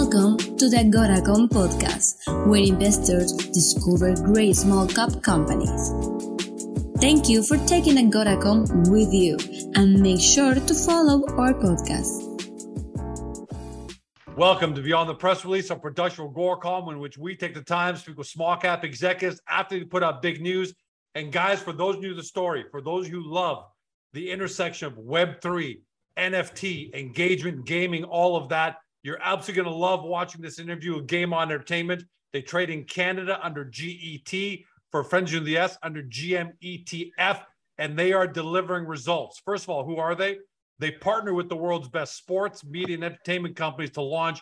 Welcome to the Agoracom podcast, where investors discover great small cap companies. Thank you for taking Agoracom with you and make sure to follow our podcast. Welcome to Beyond the Press Release, a production of Agoracom, in which we take the time to speak with small cap executives after they put out big news. And guys, for those new to the story, for those who love the intersection of Web3, NFT, engagement, gaming, all of that, you're absolutely going to love watching this interview with Game On Entertainment. They trade in Canada under GET for Friends of the S under GMETF, and they are delivering results. First of all, who are they? They partner with the world's best sports, media, and entertainment companies to launch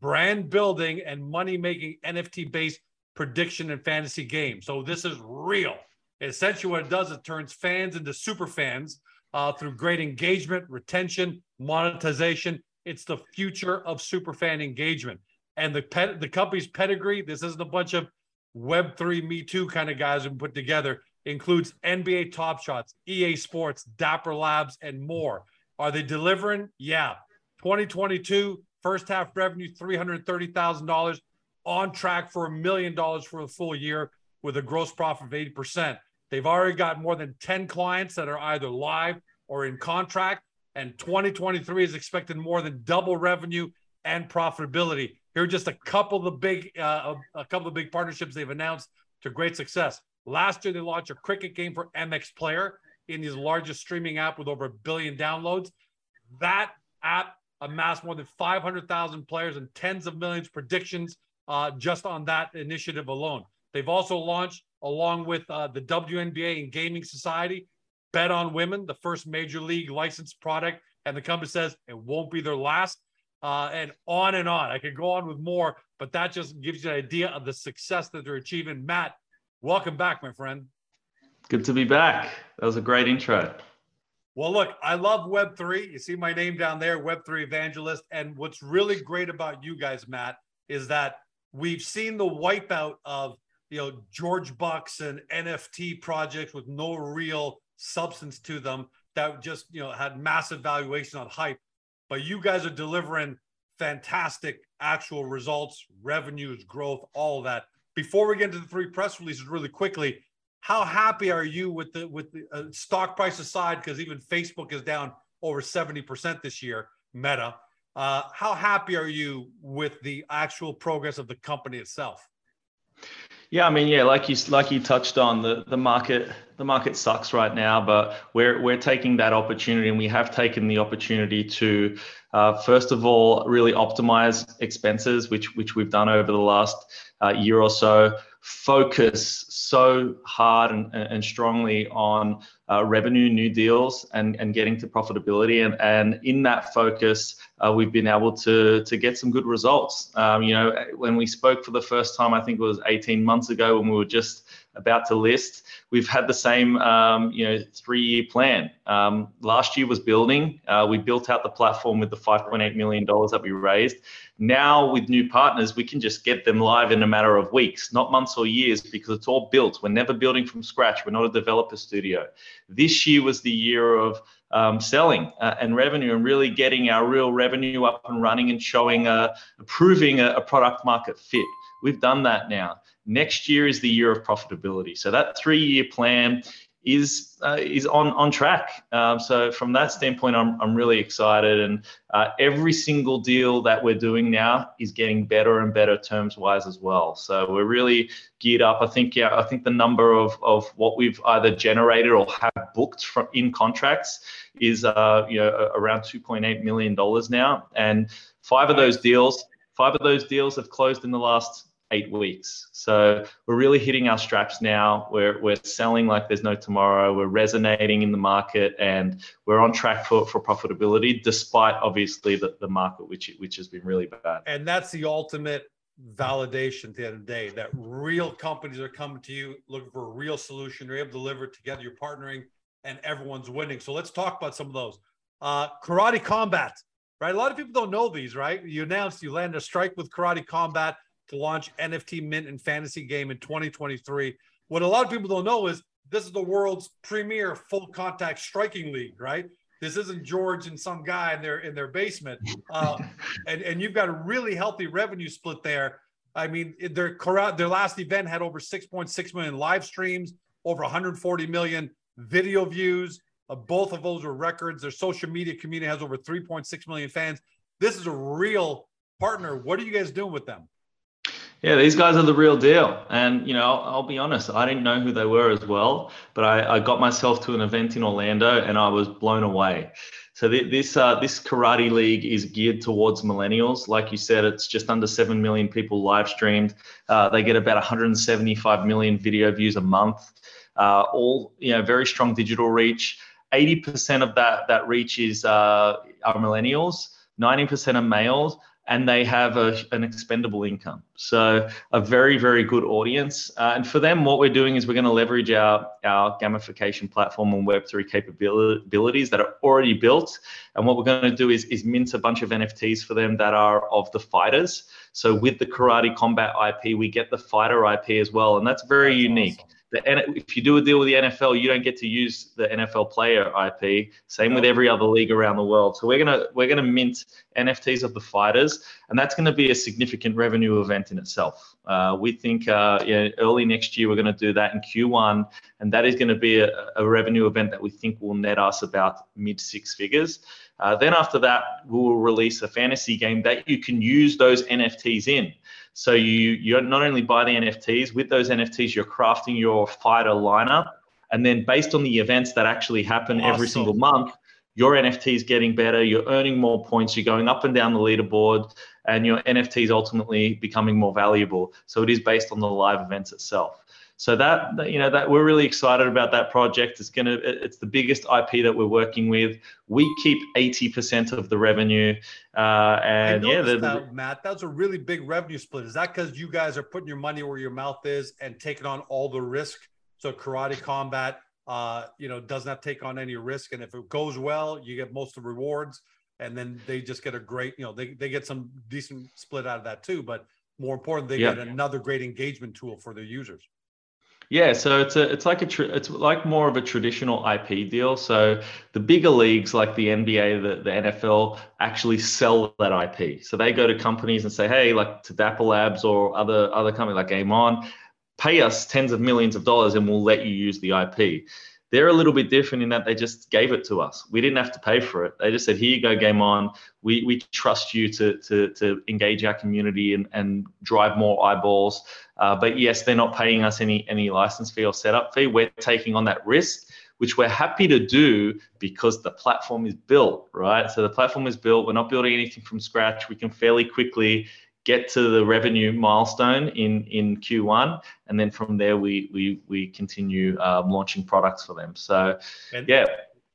brand building and money making NFT based prediction and fantasy games. So this is real. Essentially, what it does, it turns fans into super fans uh, through great engagement, retention, monetization, it's the future of superfan engagement. And the pet, the company's pedigree, this isn't a bunch of Web3 Me Too kind of guys who put together, includes NBA Top Shots, EA Sports, Dapper Labs, and more. Are they delivering? Yeah. 2022, first half revenue, $330,000, on track for a million dollars for the full year with a gross profit of 80%. They've already got more than 10 clients that are either live or in contract and 2023 is expected more than double revenue and profitability. Here are just a couple of the big, uh, a couple of big partnerships they've announced to great success. Last year, they launched a cricket game for MX Player, India's largest streaming app with over a billion downloads. That app amassed more than 500,000 players and tens of millions predictions uh, just on that initiative alone. They've also launched, along with uh, the WNBA and Gaming Society, Bet on Women, the first major league licensed product, and the company says it won't be their last. Uh, and on and on. I could go on with more, but that just gives you an idea of the success that they're achieving. Matt, welcome back, my friend. Good to be back. That was a great intro. Well, look, I love Web3. You see my name down there, Web3 Evangelist. And what's really great about you guys, Matt, is that we've seen the wipeout of you know George Bucks and NFT projects with no real substance to them that just you know had massive valuation on hype. But you guys are delivering fantastic actual results revenues growth all that. Before we get into the three press releases really quickly how happy are you with the with the uh, stock price aside? Because even facebook is down over 70% this year meta. Uh, how happy are you with the actual progress of the company itself yeah, I mean, yeah, like you like you touched on the the market the market sucks right now, but we're we're taking that opportunity, and we have taken the opportunity to uh, first of all really optimize expenses, which which we've done over the last uh, year or so. Focus so hard and, and strongly on uh, revenue, new deals, and, and getting to profitability. And, and in that focus, uh, we've been able to, to get some good results. Um, you know, when we spoke for the first time, I think it was 18 months ago when we were just about to list. We've had the same, um, you know, three-year plan. Um, last year was building. Uh, we built out the platform with the 5.8 million dollars that we raised. Now with new partners, we can just get them live in a matter of weeks, not months or years, because it's all built. We're never building from scratch. We're not a developer studio. This year was the year of um, selling uh, and revenue and really getting our real revenue up and running and showing, uh, proving a, a product market fit. We've done that now. Next year is the year of profitability. So that three-year plan is uh, is on on track. Um, so from that standpoint, I'm I'm really excited, and uh, every single deal that we're doing now is getting better and better terms wise as well. So we're really geared up. I think yeah, I think the number of of what we've either generated or have booked from in contracts is uh, you know around 2.8 million dollars now, and five of those deals. Five of those deals have closed in the last eight weeks. So we're really hitting our straps now. We're, we're selling like there's no tomorrow. We're resonating in the market and we're on track for, for profitability, despite obviously the, the market, which, which has been really bad. And that's the ultimate validation at the end of the day that real companies are coming to you looking for a real solution. You're able to deliver it together. You're partnering and everyone's winning. So let's talk about some of those. Uh, karate Combat, right? A lot of people don't know these, right? You announced you landed a strike with Karate Combat to launch NFT Mint and Fantasy Game in 2023. What a lot of people don't know is this is the world's premier full contact striking league, right? This isn't George and some guy in their in their basement. Uh, and and you've got a really healthy revenue split there. I mean, their their last event had over 6.6 million live streams, over 140 million video views. Uh, both of those are records. Their social media community has over 3.6 million fans. This is a real partner. What are you guys doing with them? Yeah, these guys are the real deal. And, you know, I'll, be honest, I didn't know who they were as well, but I, I, got myself to an event in Orlando and I was blown away. So th- this uh, this karate league is geared towards millennials. Like you said, it's just under 7 million people live streamed. Uh, they get about 175 million video views a month. Uh, all, you know, very strong digital reach. 80% of that, that reach is uh, are millennials. 90% are males and they have a, an expendable income. So a very, very good audience. Uh, and for them, what we're doing is we're going to leverage our, our gamification platform and Web3 capabilities that are already built. And what we're going to do is, is mint a bunch of NFTs for them that are of the fighters. So with the Karate Combat IP, we get the fighter IP as well. And that's very that's unique. Awesome the if you do a deal with the NFL, you don't get to use the NFL player IP. Same with every other league around the world. So we're gonna we're gonna mint NFTs of the fighters, and that's going to be a significant revenue event in itself. Uh, we think uh, yeah, early next year we're going to do that in Q1, and that is going to be a, a, revenue event that we think will net us about mid six figures. Uh, then after that, we will release a fantasy game that you can use those NFTs in. So you you're not only buy the NFTs with those NFTs, you're crafting your fighter lineup, and then based on the events that actually happen awesome. every single month, your NFT is getting better. You're earning more points. You're going up and down the leaderboard, and your NFT is ultimately becoming more valuable. So it is based on the live events itself. So that you know that we're really excited about that project. It's gonna it's the biggest IP that we're working with. We keep eighty percent of the revenue, uh, and yeah, the, that, Matt, that's a really big revenue split. Is that because you guys are putting your money where your mouth is and taking on all the risk? So karate combat, uh, you know, does not take on any risk, and if it goes well, you get most of the rewards, and then they just get a great, you know, they they get some decent split out of that too. But more important, they yeah. get another great engagement tool for their users. Yeah, so it's a it's like a tra- it's like more of a traditional IP deal. So the bigger leagues like the NBA, the, the NFL actually sell that IP. So they go to companies and say, hey, like to Dapper Labs or other other company like Game On, pay us tens of millions of dollars and we'll let you use the IP. They're a little bit different in that they just gave it to us. We didn't have to pay for it. They just said, here you go, game on. We, we trust you to, to, to engage our community and, and drive more eyeballs. Uh, but yes, they're not paying us any, any license fee or setup fee. We're taking on that risk which we're happy to do because the platform is built, right? So the platform is built. We're not building anything from scratch. We can fairly quickly get to the revenue milestone in in Q1, and then from there we we we continue um, launching products for them. So and, yeah.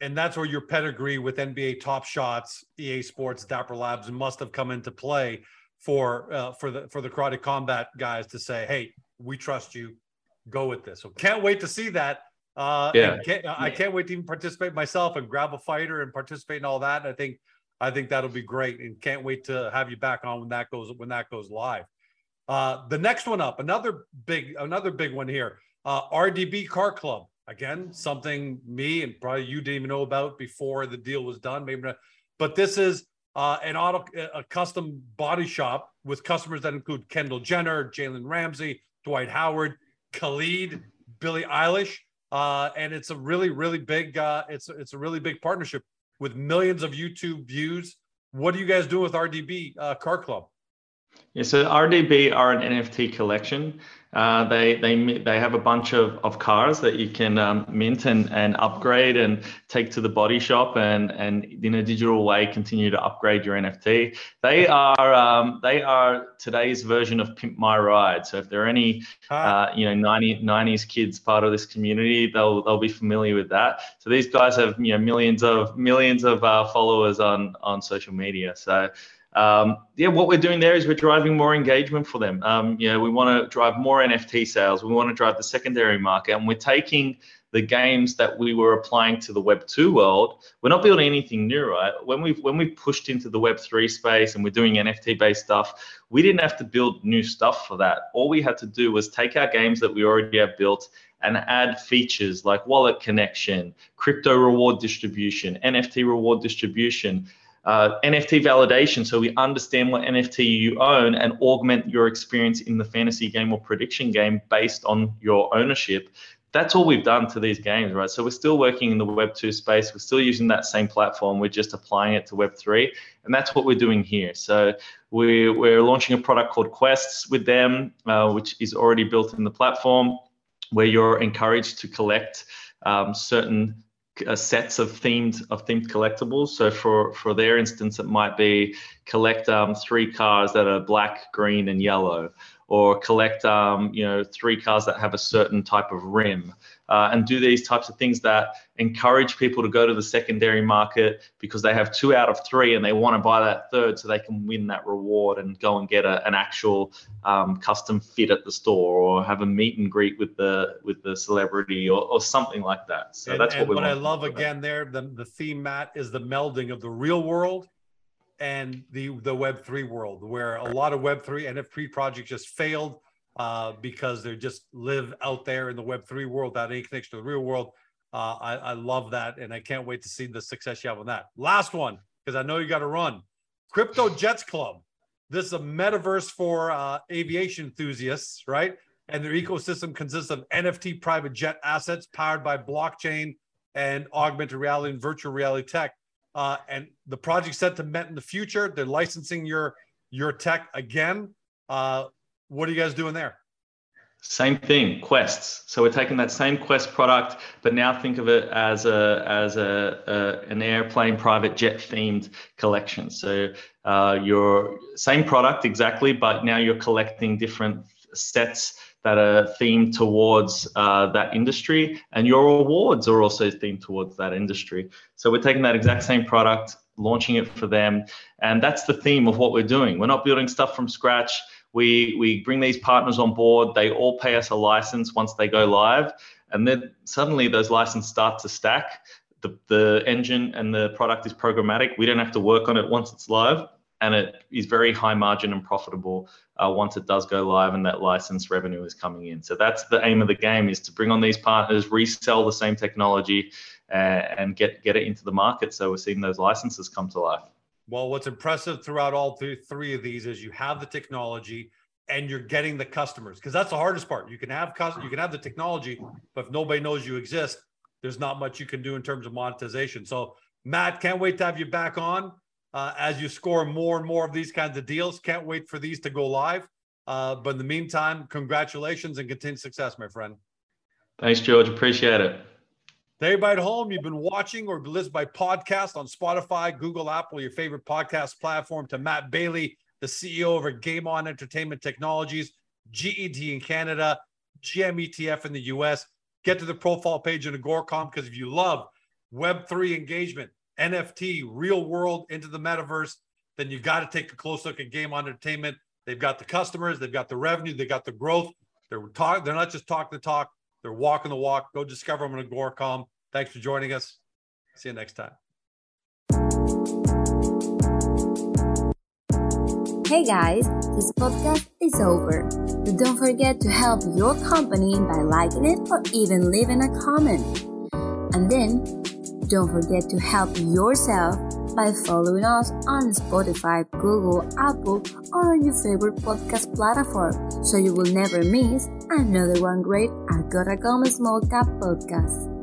And that's where your pedigree with NBA Top Shots, EA Sports, Dapper Labs must have come into play for uh, for the for the karate combat guys to say, "Hey, we trust you. Go with this." So can't wait to see that. Uh, yeah. Can't, I can't wait to even participate myself and grab a fighter and participate in all that. And I think I think that'll be great, and can't wait to have you back on when that goes when that goes live. Uh, the next one up, another big another big one here. Uh, RDB Car Club again, something me and probably you didn't even know about before the deal was done. Maybe, not, but this is uh, an auto a custom body shop with customers that include Kendall Jenner, Jalen Ramsey, Dwight Howard, Khalid, Billie Eilish, uh, and it's a really really big uh, it's it's a really big partnership with millions of YouTube views. What are you guys doing with RDB uh, Car Club? Yeah, so RDB are an NFT collection. Uh, they they they have a bunch of, of cars that you can um, mint and, and upgrade and take to the body shop and and in a digital way continue to upgrade your NFT. They are um, they are today's version of Pimp My Ride. So if there are any uh, you know 90, 90s kids part of this community, they'll they'll be familiar with that. So these guys have you know millions of millions of uh, followers on on social media. So um, yeah, what we're doing there is we're driving more engagement for them. Um, you know, we want to drive more NFT sales. We want to drive the secondary market, and we're taking the games that we were applying to the Web 2 world, we're not building anything new, right? When we've when we pushed into the Web 3 space and we're doing NFT based stuff, we didn't have to build new stuff for that. All we had to do was take our games that we already have built and add features like wallet connection, crypto reward distribution, NFT reward distribution, uh, NFT validation. So we understand what NFT you own and augment your experience in the fantasy game or prediction game based on your ownership. That's all we've done to these games, right? So we're still working in the Web 2 space. We're still using that same platform. We're just applying it to Web 3. And that's what we're doing here. So we're, we're launching a product called Quests with them, uh, which is already built in the platform, where you're encouraged to collect um, certain uh, sets of themed of themed collectibles. So for for their instance, it might be collect um, three cars that are black, green, and yellow, or collect um, you know three cars that have a certain type of rim uh, and do these types of things that encourage people to go to the secondary market because they have two out of three and they want to buy that third so they can win that reward and go and get a, an actual um, custom fit at the store or have a meet and greet with the with the celebrity or, or something like that. So and, that's what we what i love again there the, the theme matt is the melding of the real world and the the Web three world, where a lot of Web three NFT projects just failed uh, because they just live out there in the Web three world without any connection to the real world. Uh, I, I love that, and I can't wait to see the success you have on that. Last one, because I know you got to run. Crypto Jets Club. This is a metaverse for uh, aviation enthusiasts, right? And their ecosystem consists of NFT private jet assets powered by blockchain and augmented reality and virtual reality tech uh, and the project set to Met in the future. They're licensing your your tech again. Uh, what are you guys doing there? Same thing, quests. So we're taking that same quest product, but now think of it as a as a, a an airplane private jet themed collection. So uh, your same product exactly, but now you're collecting different sets that are themed towards uh, that industry, and your awards are also themed towards that industry. So we're taking that exact same product, launching it for them, and that's the theme of what we're doing. We're not building stuff from scratch. We we bring these partners on board. They all pay us a license once they go live, and then suddenly those licenses start to stack. The, the engine and the product is programmatic. We don't have to work on it once it's live and it is very high margin and profitable uh, once it does go live and that license revenue is coming in. So that's the aim of the game is to bring on these partners, resell the same technology, uh, and get get it into the market. So we're seeing those licenses come to life. Well, what's impressive throughout all th- three of these is you have the technology and you're getting the customers because that's the hardest part. You can have you can have the technology, but if nobody knows you exist, there's not much you can do in terms of monetization. So Matt, can't wait to have you back on uh, as you score more and more of these kinds of deals. Can't wait for these to go live. Uh, but in the meantime, congratulations and continued success, my friend. Thanks, George. Appreciate it. Everybody at home, you've been watching or listened by podcast on Spotify, Google, Apple, your favorite podcast platform. To Matt Bailey, the CEO over Game On Entertainment Technologies, GET in Canada, GMETF in the US. Get to the profile page in Agoracom because if you love Web3 engagement, NFT, real world into the metaverse, then you got to take a close look at Game On Entertainment. They've got the customers, they've got the revenue, they got the growth. They're talk, they're not just talking the talk, they're walking the walk. Go discover them on Agoracom. Thanks for joining us. See you next time. Hey guys, this podcast is over. But don't forget to help your company by liking it or even leaving a comment. And then don't forget to help yourself by following us on Spotify, Google, Apple, or on your favorite podcast platform so you will never miss another one great Agoracom Small Cap podcast.